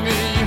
me.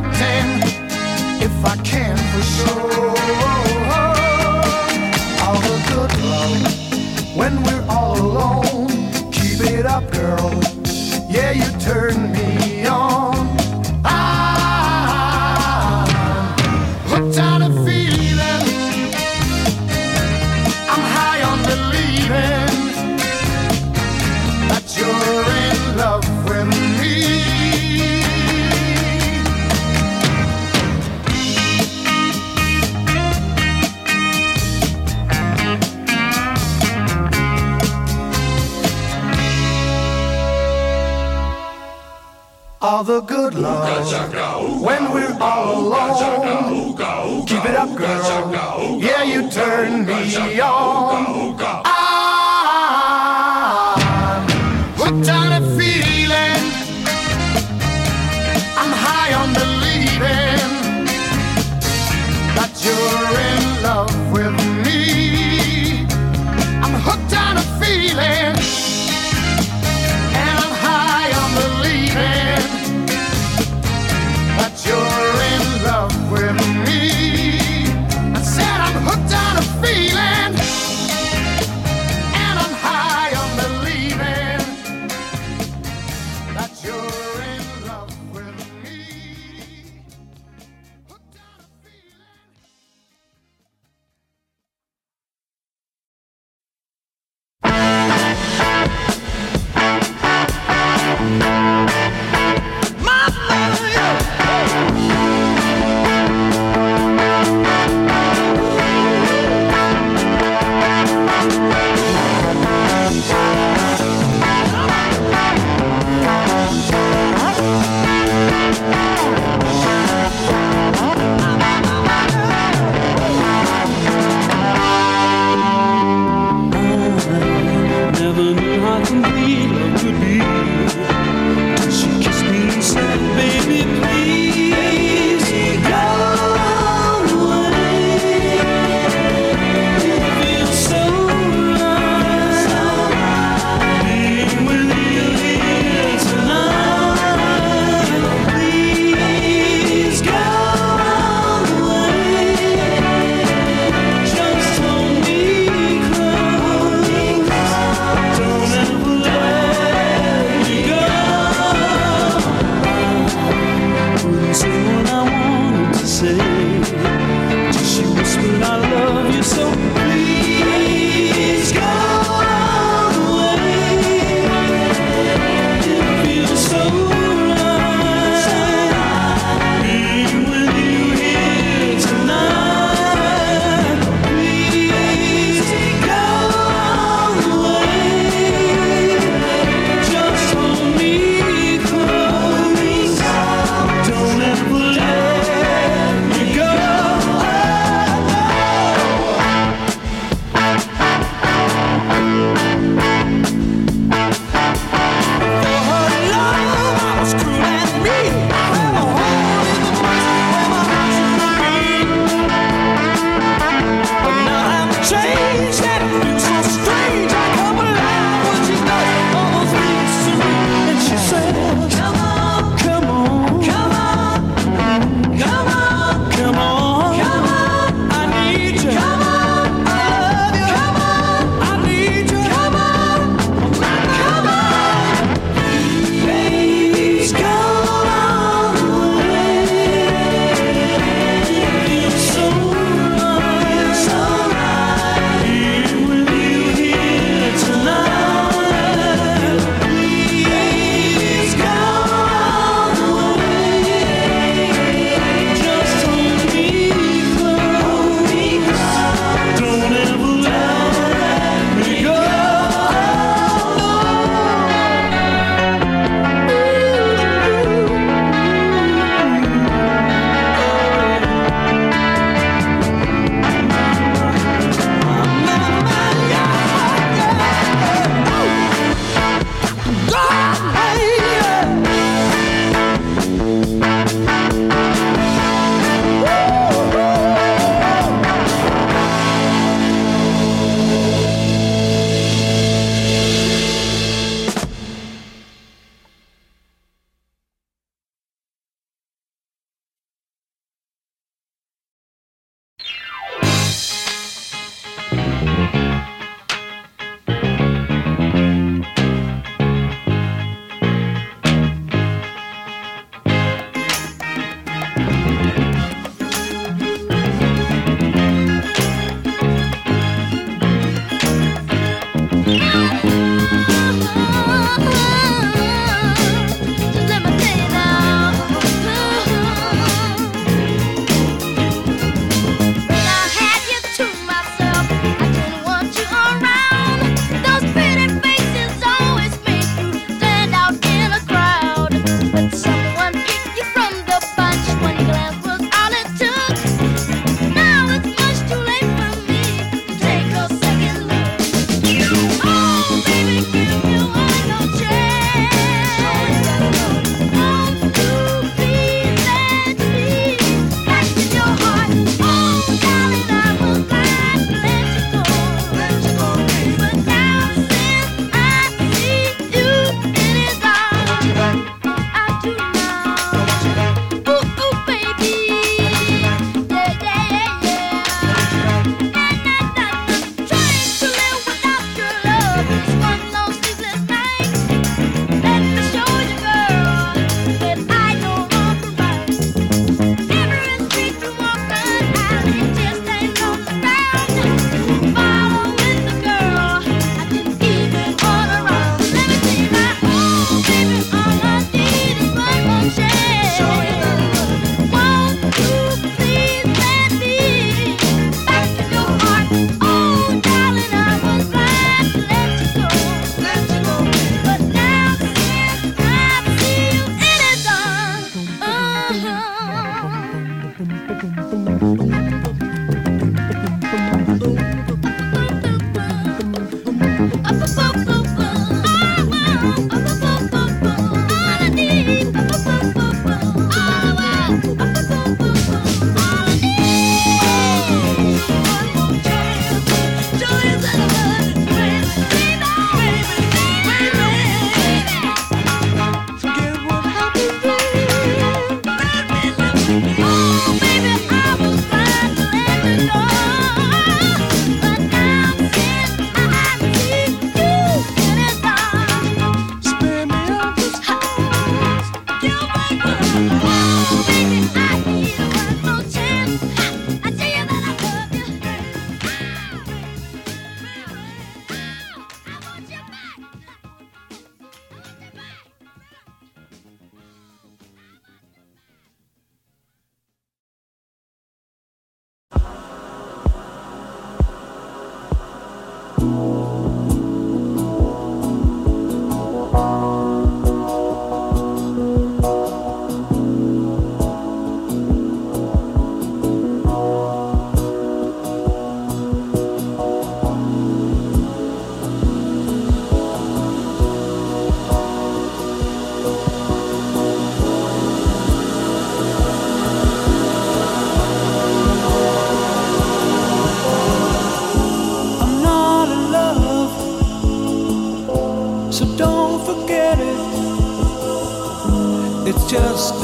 Victim if I can for sure. Turn me on.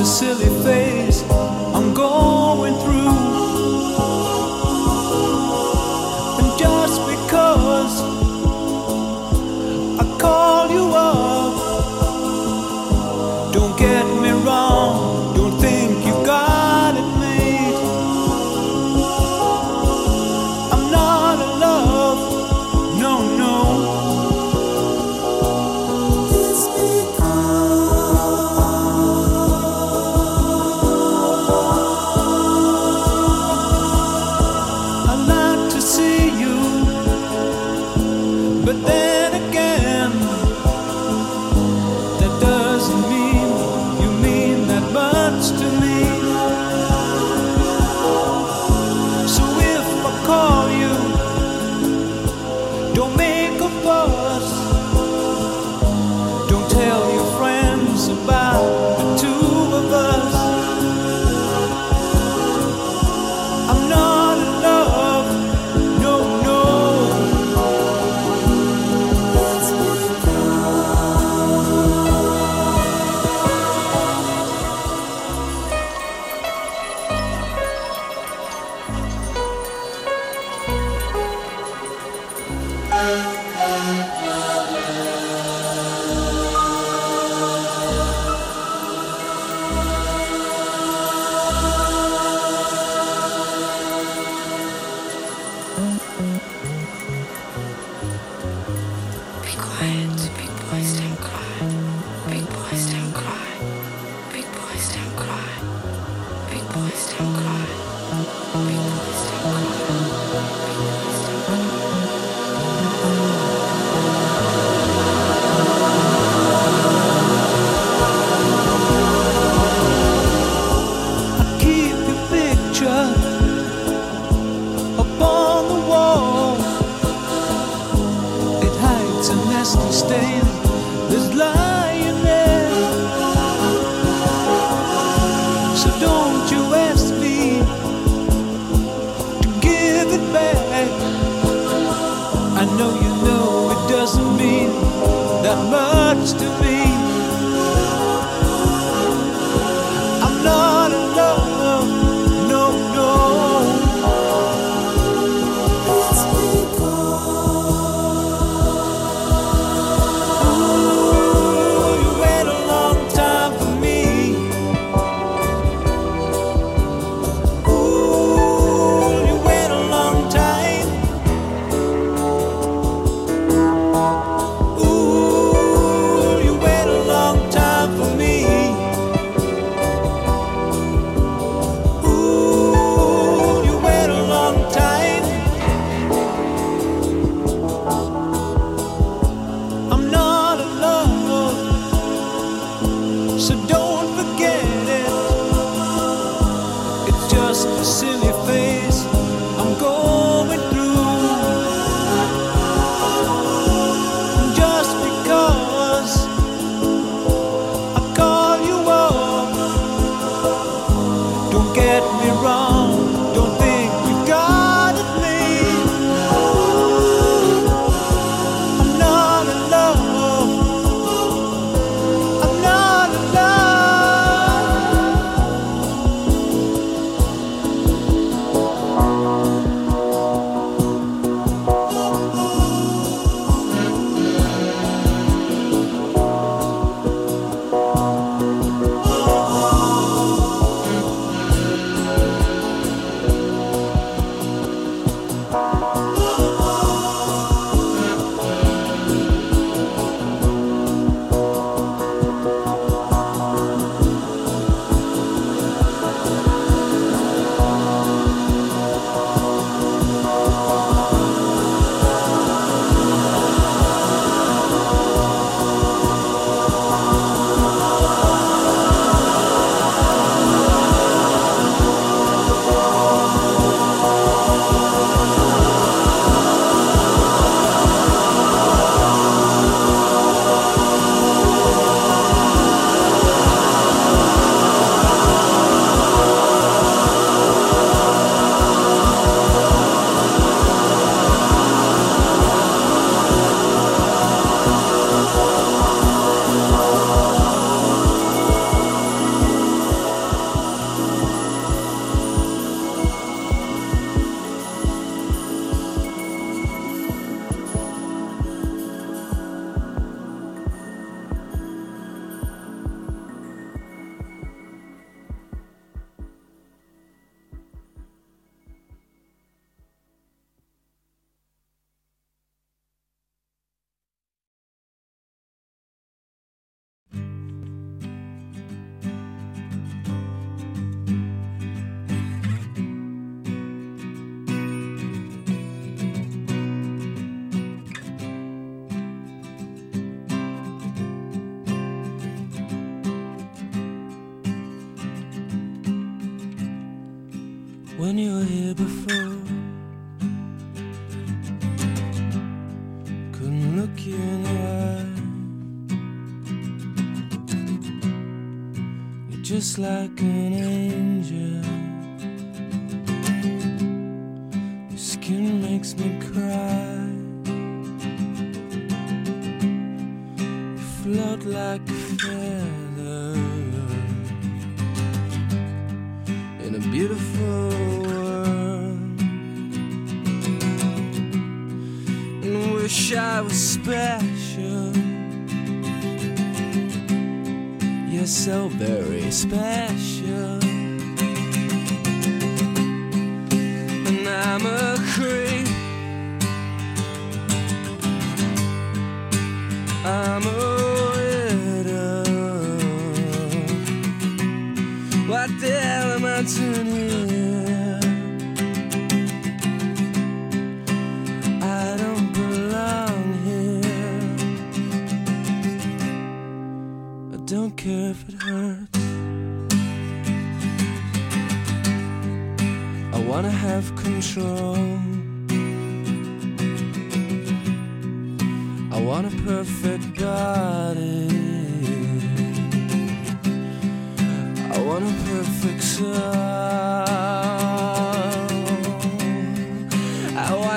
A silly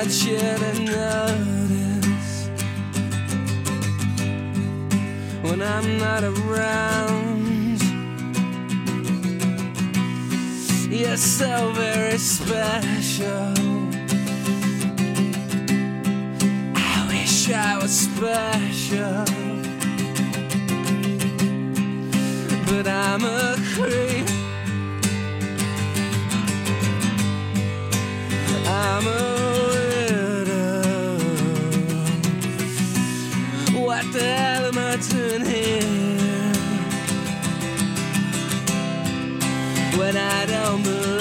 that you didn't notice when I'm not around. You're so very special. I wish I was special, but I'm a creep. I'm a here when I don't move.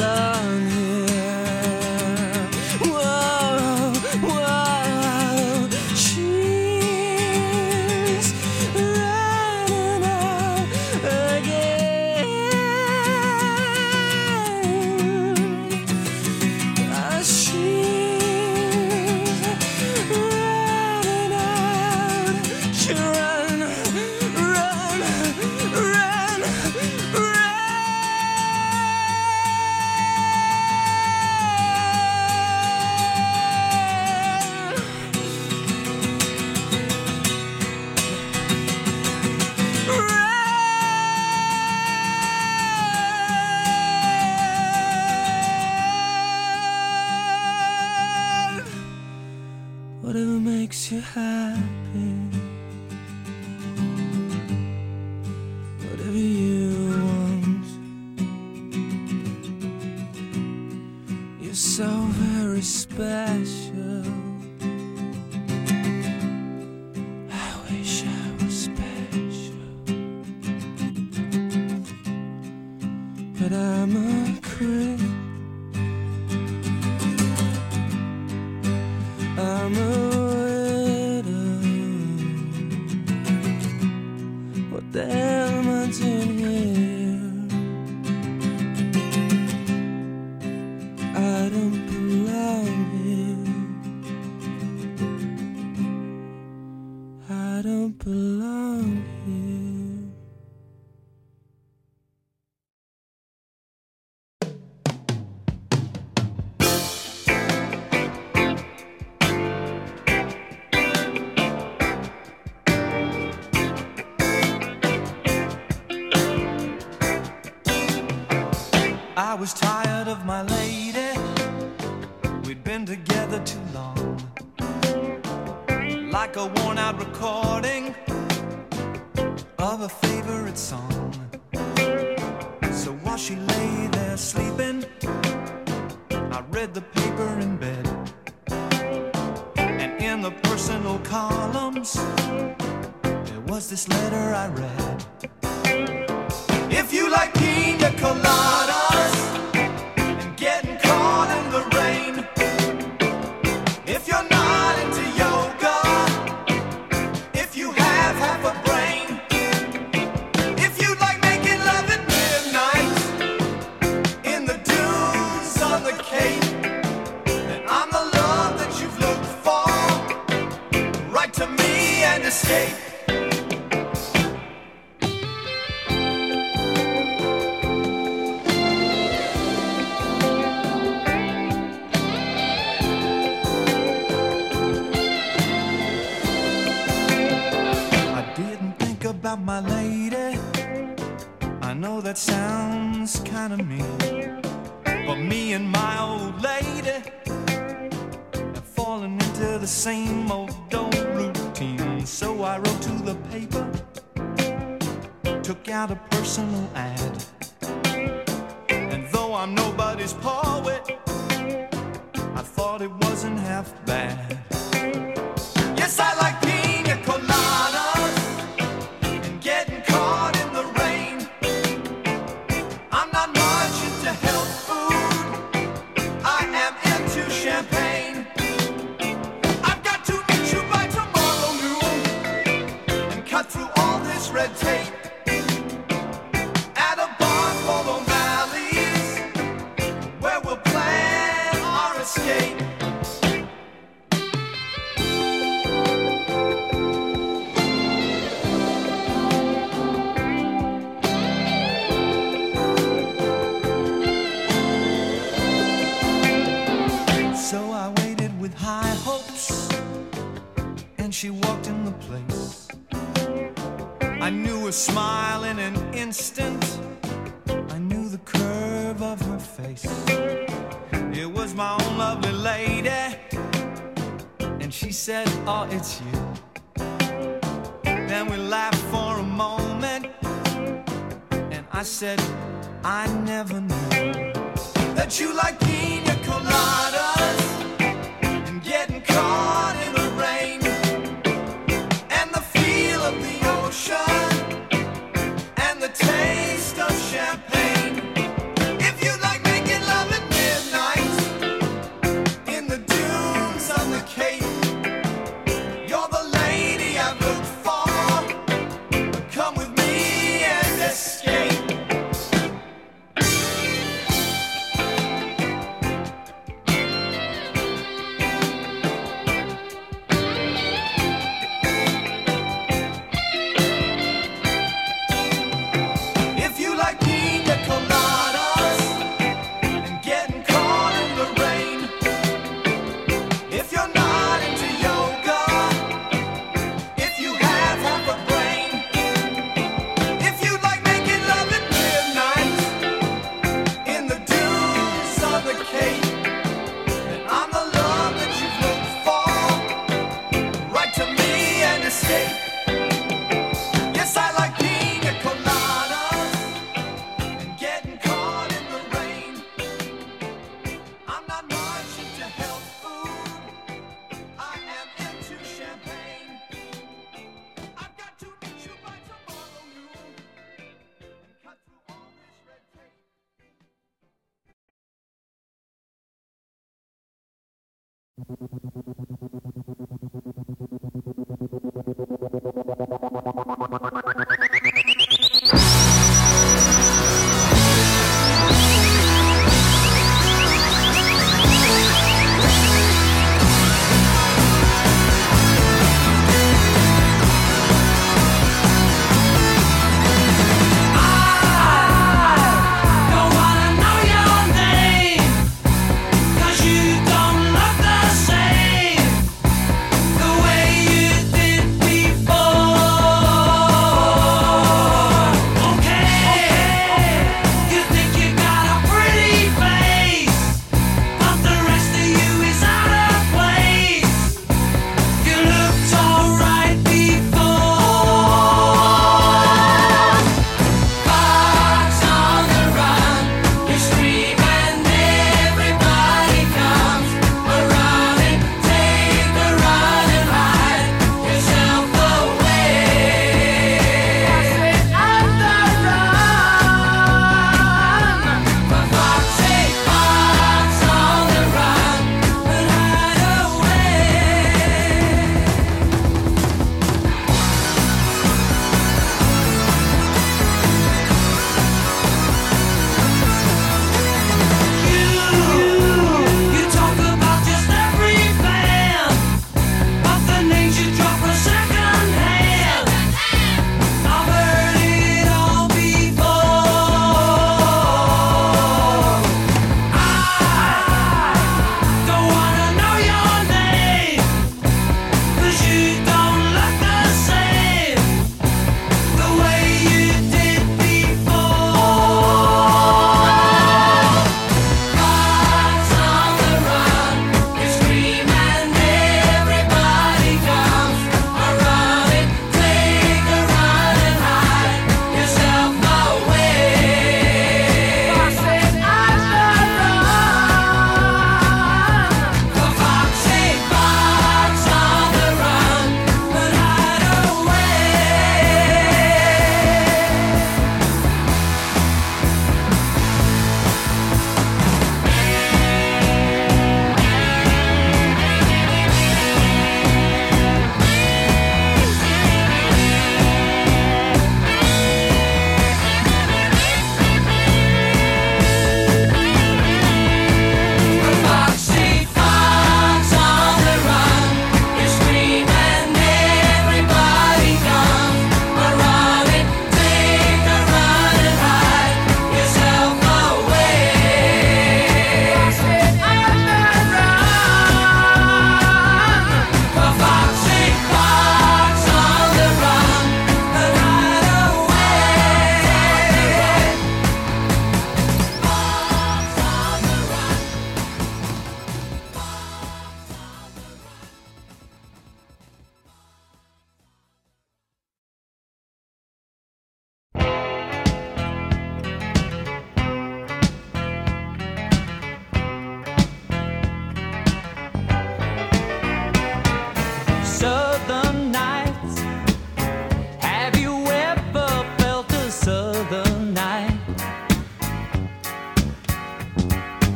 I was tired.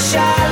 And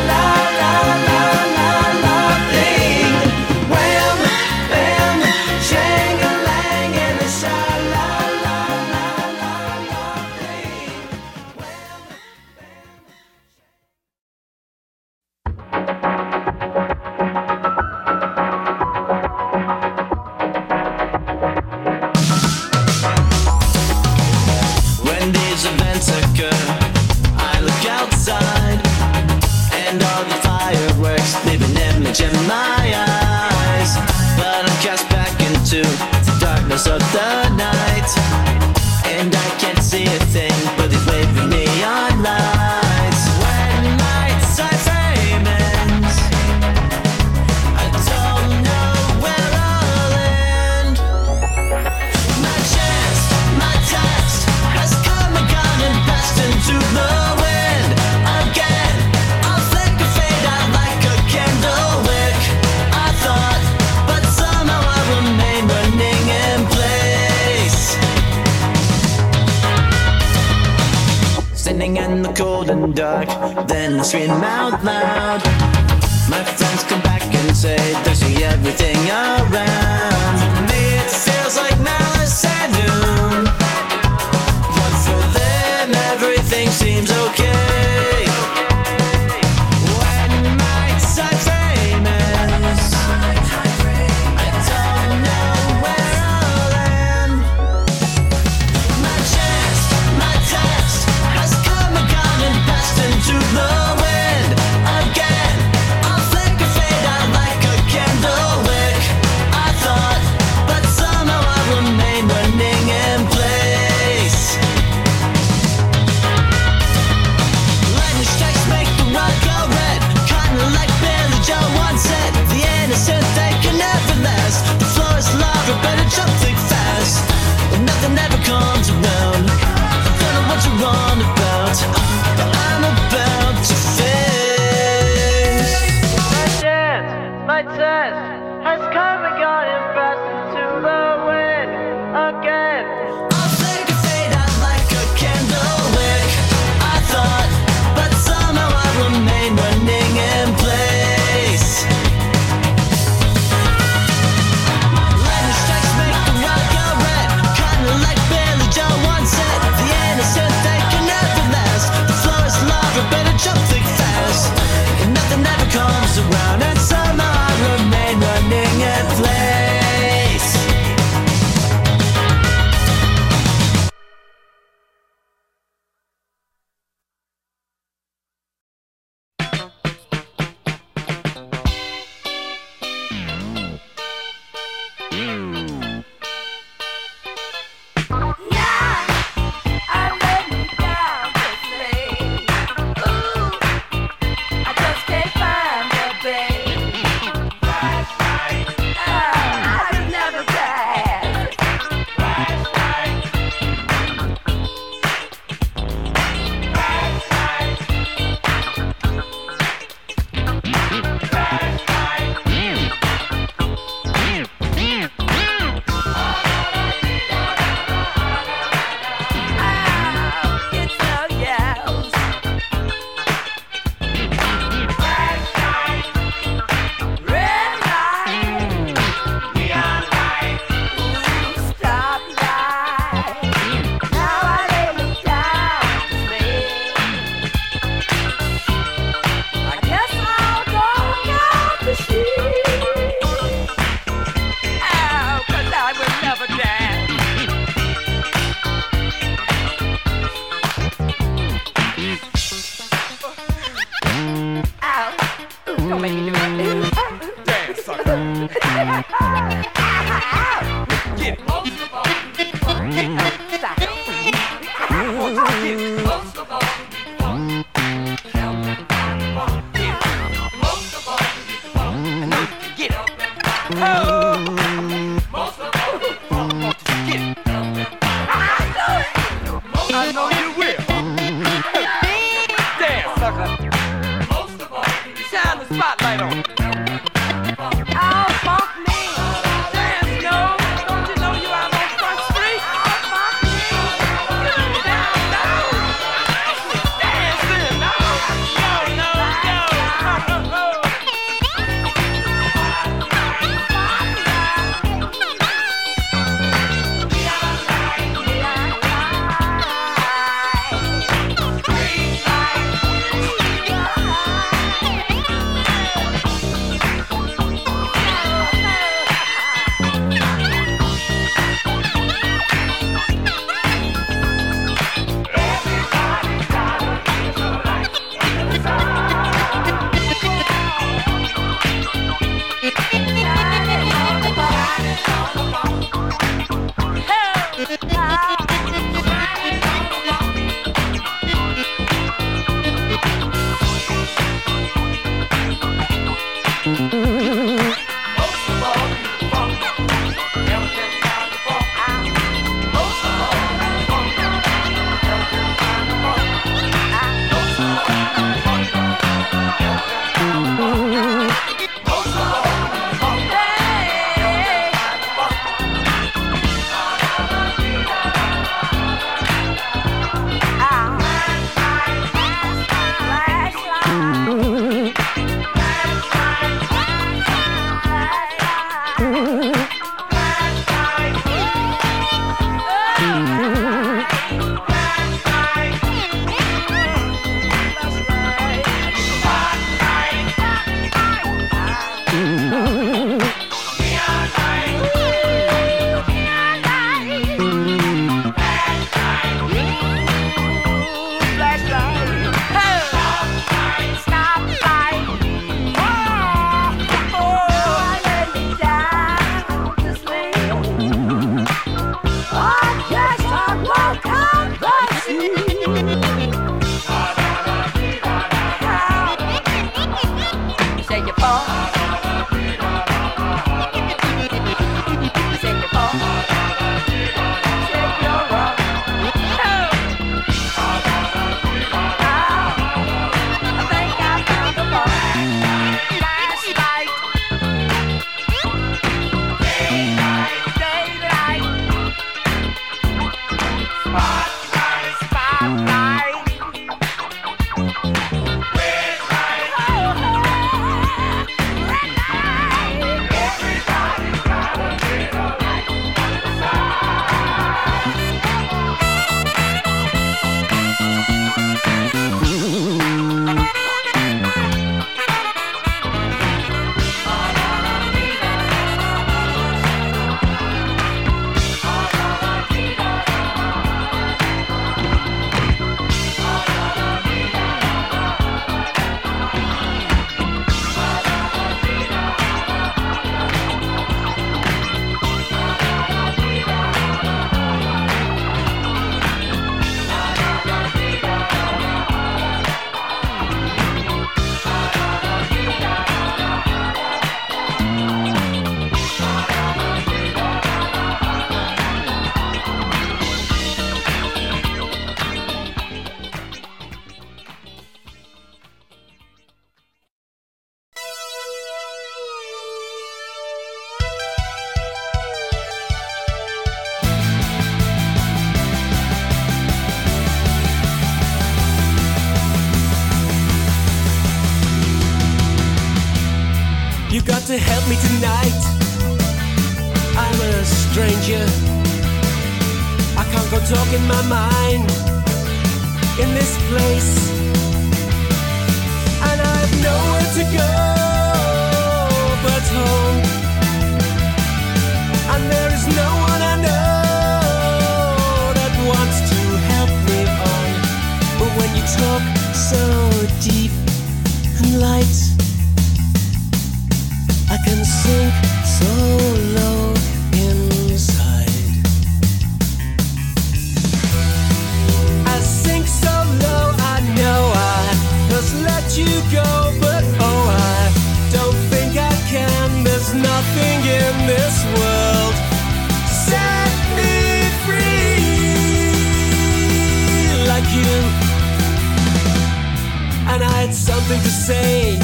something to say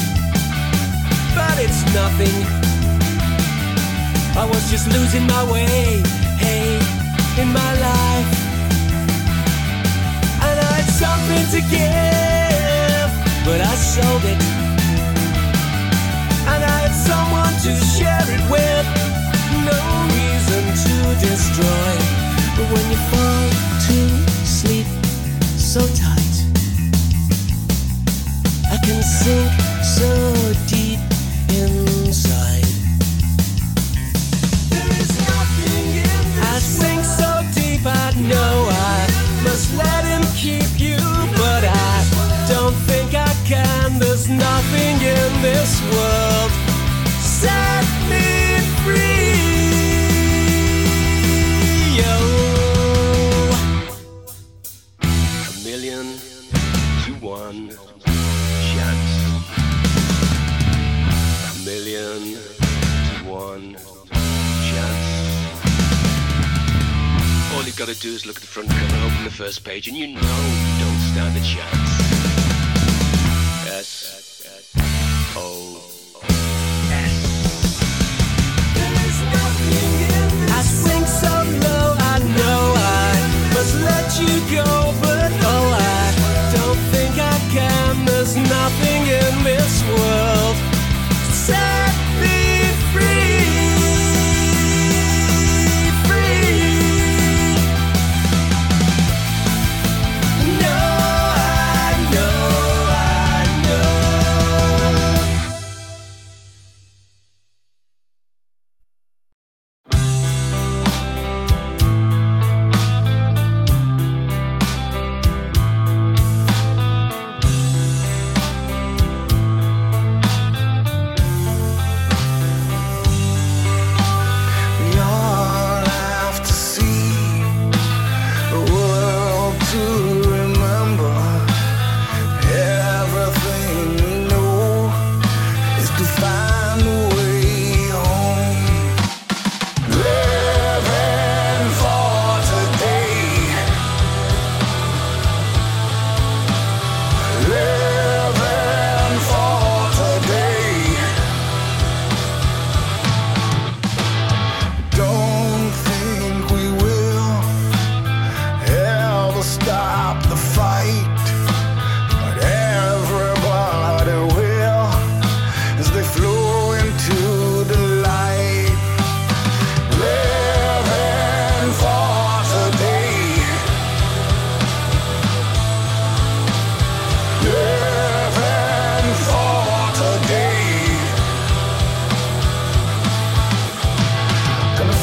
but it's nothing. I was just losing my way, hey, in my life. And I had something to give, but I sold it. And I had someone to share it with, no reason to destroy. But when you fall to sleep so I can sink so deep inside. I sink so deep, I know I must let him keep you, but I don't think I can. There's nothing in this world. Set me All you gotta do is look at the front cover, open the first page, and you know you don't stand a chance. S O S. I so low, I know I must let you go, but oh, I don't think I can. There's nothing in this world. Set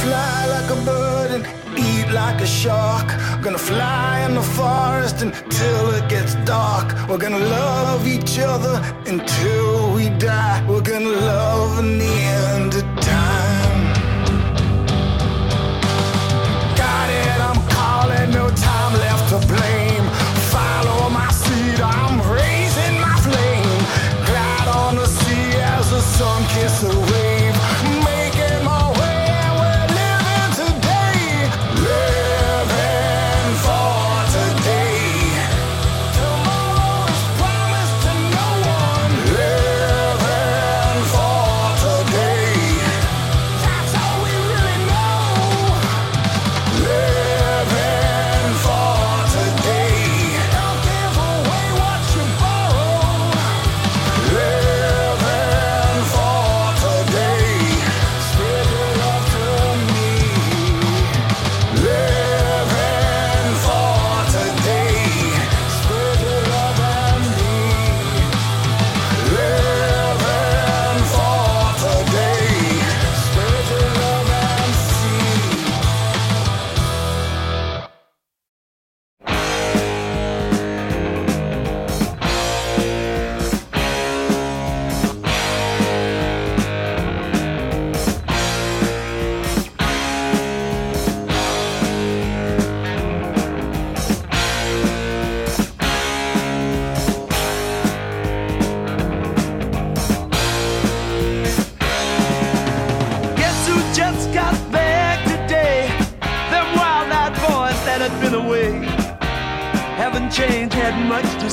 fly like a bird and eat like a shark. Gonna fly in the forest until it gets dark. We're gonna love each other until we die. We're gonna love in the end.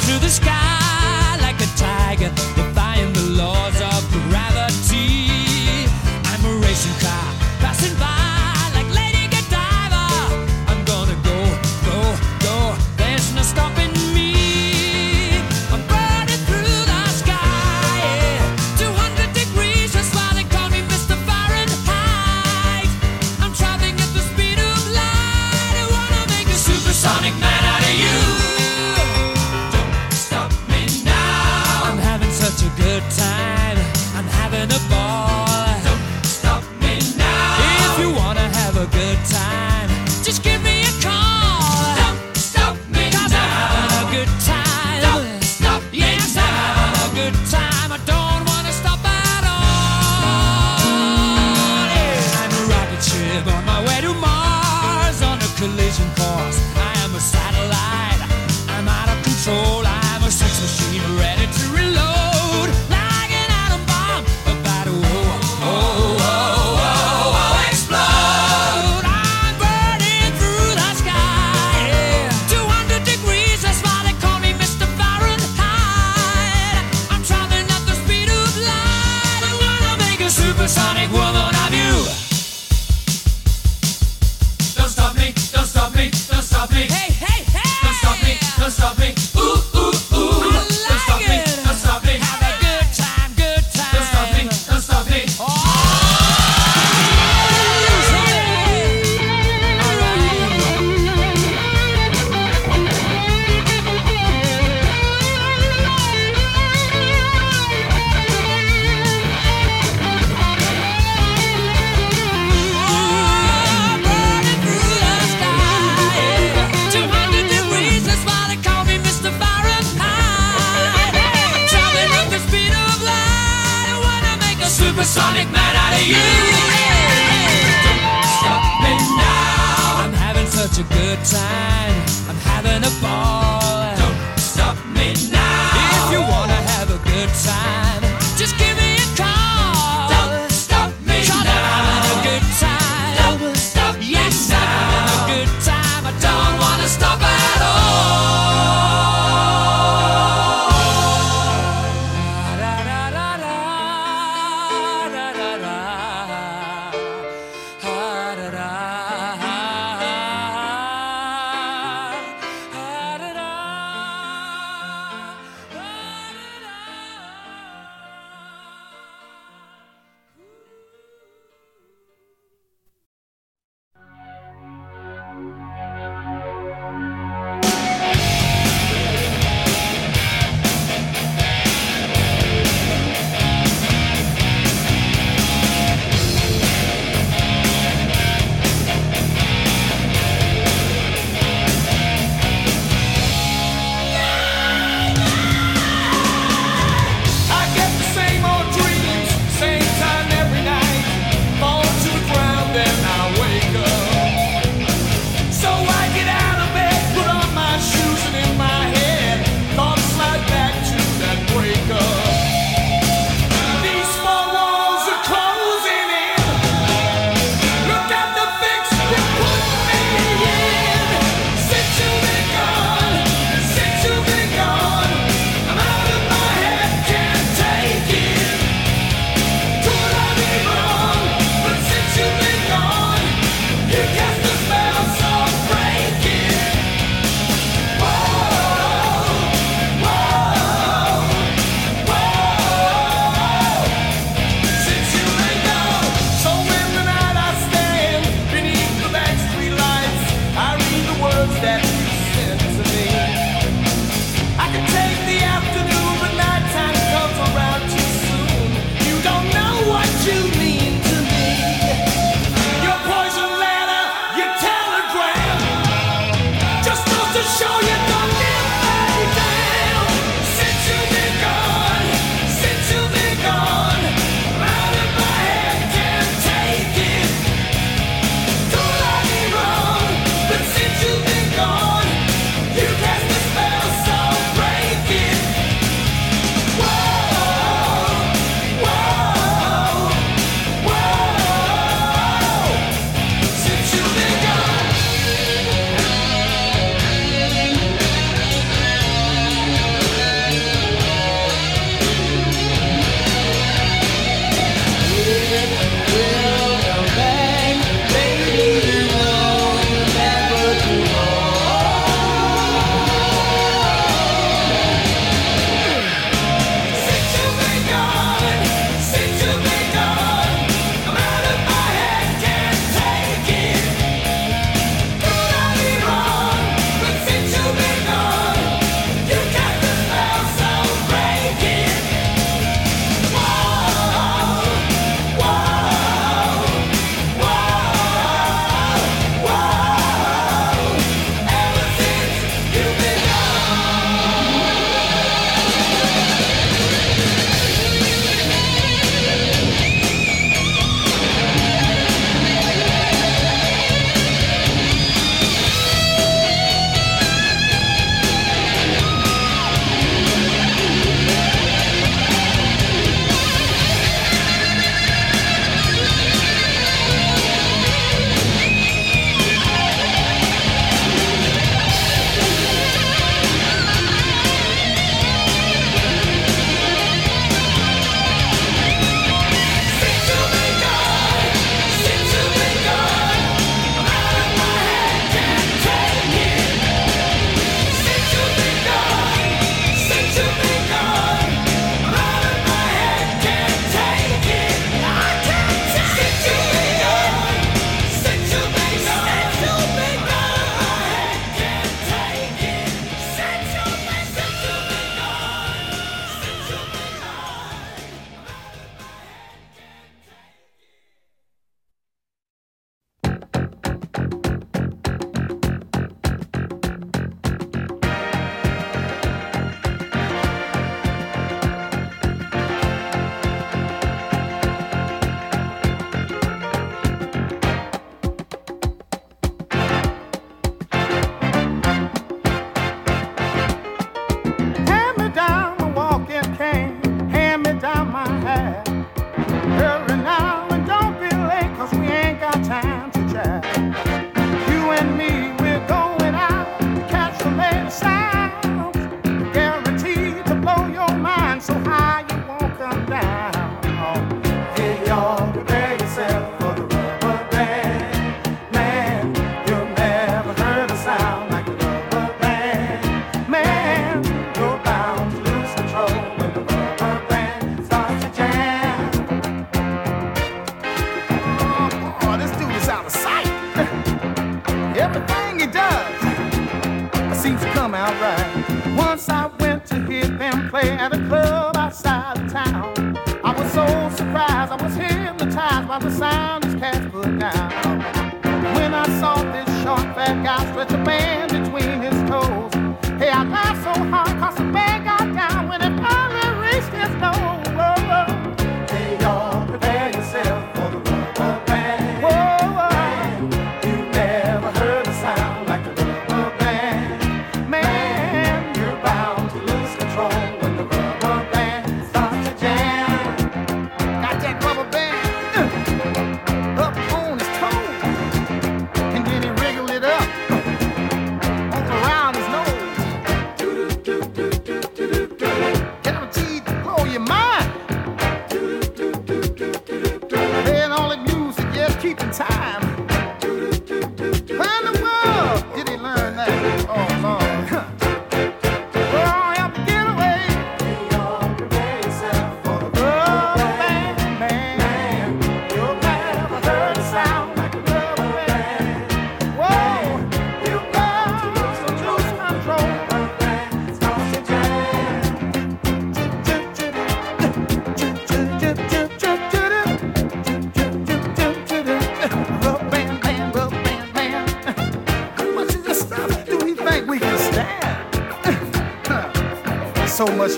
to the sky.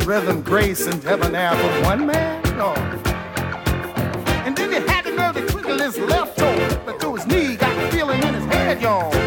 rhythm, grace, and heaven debonair for one man? No. And then he had to know that Quickly left toe but through his knee got the feeling in his head, y'all.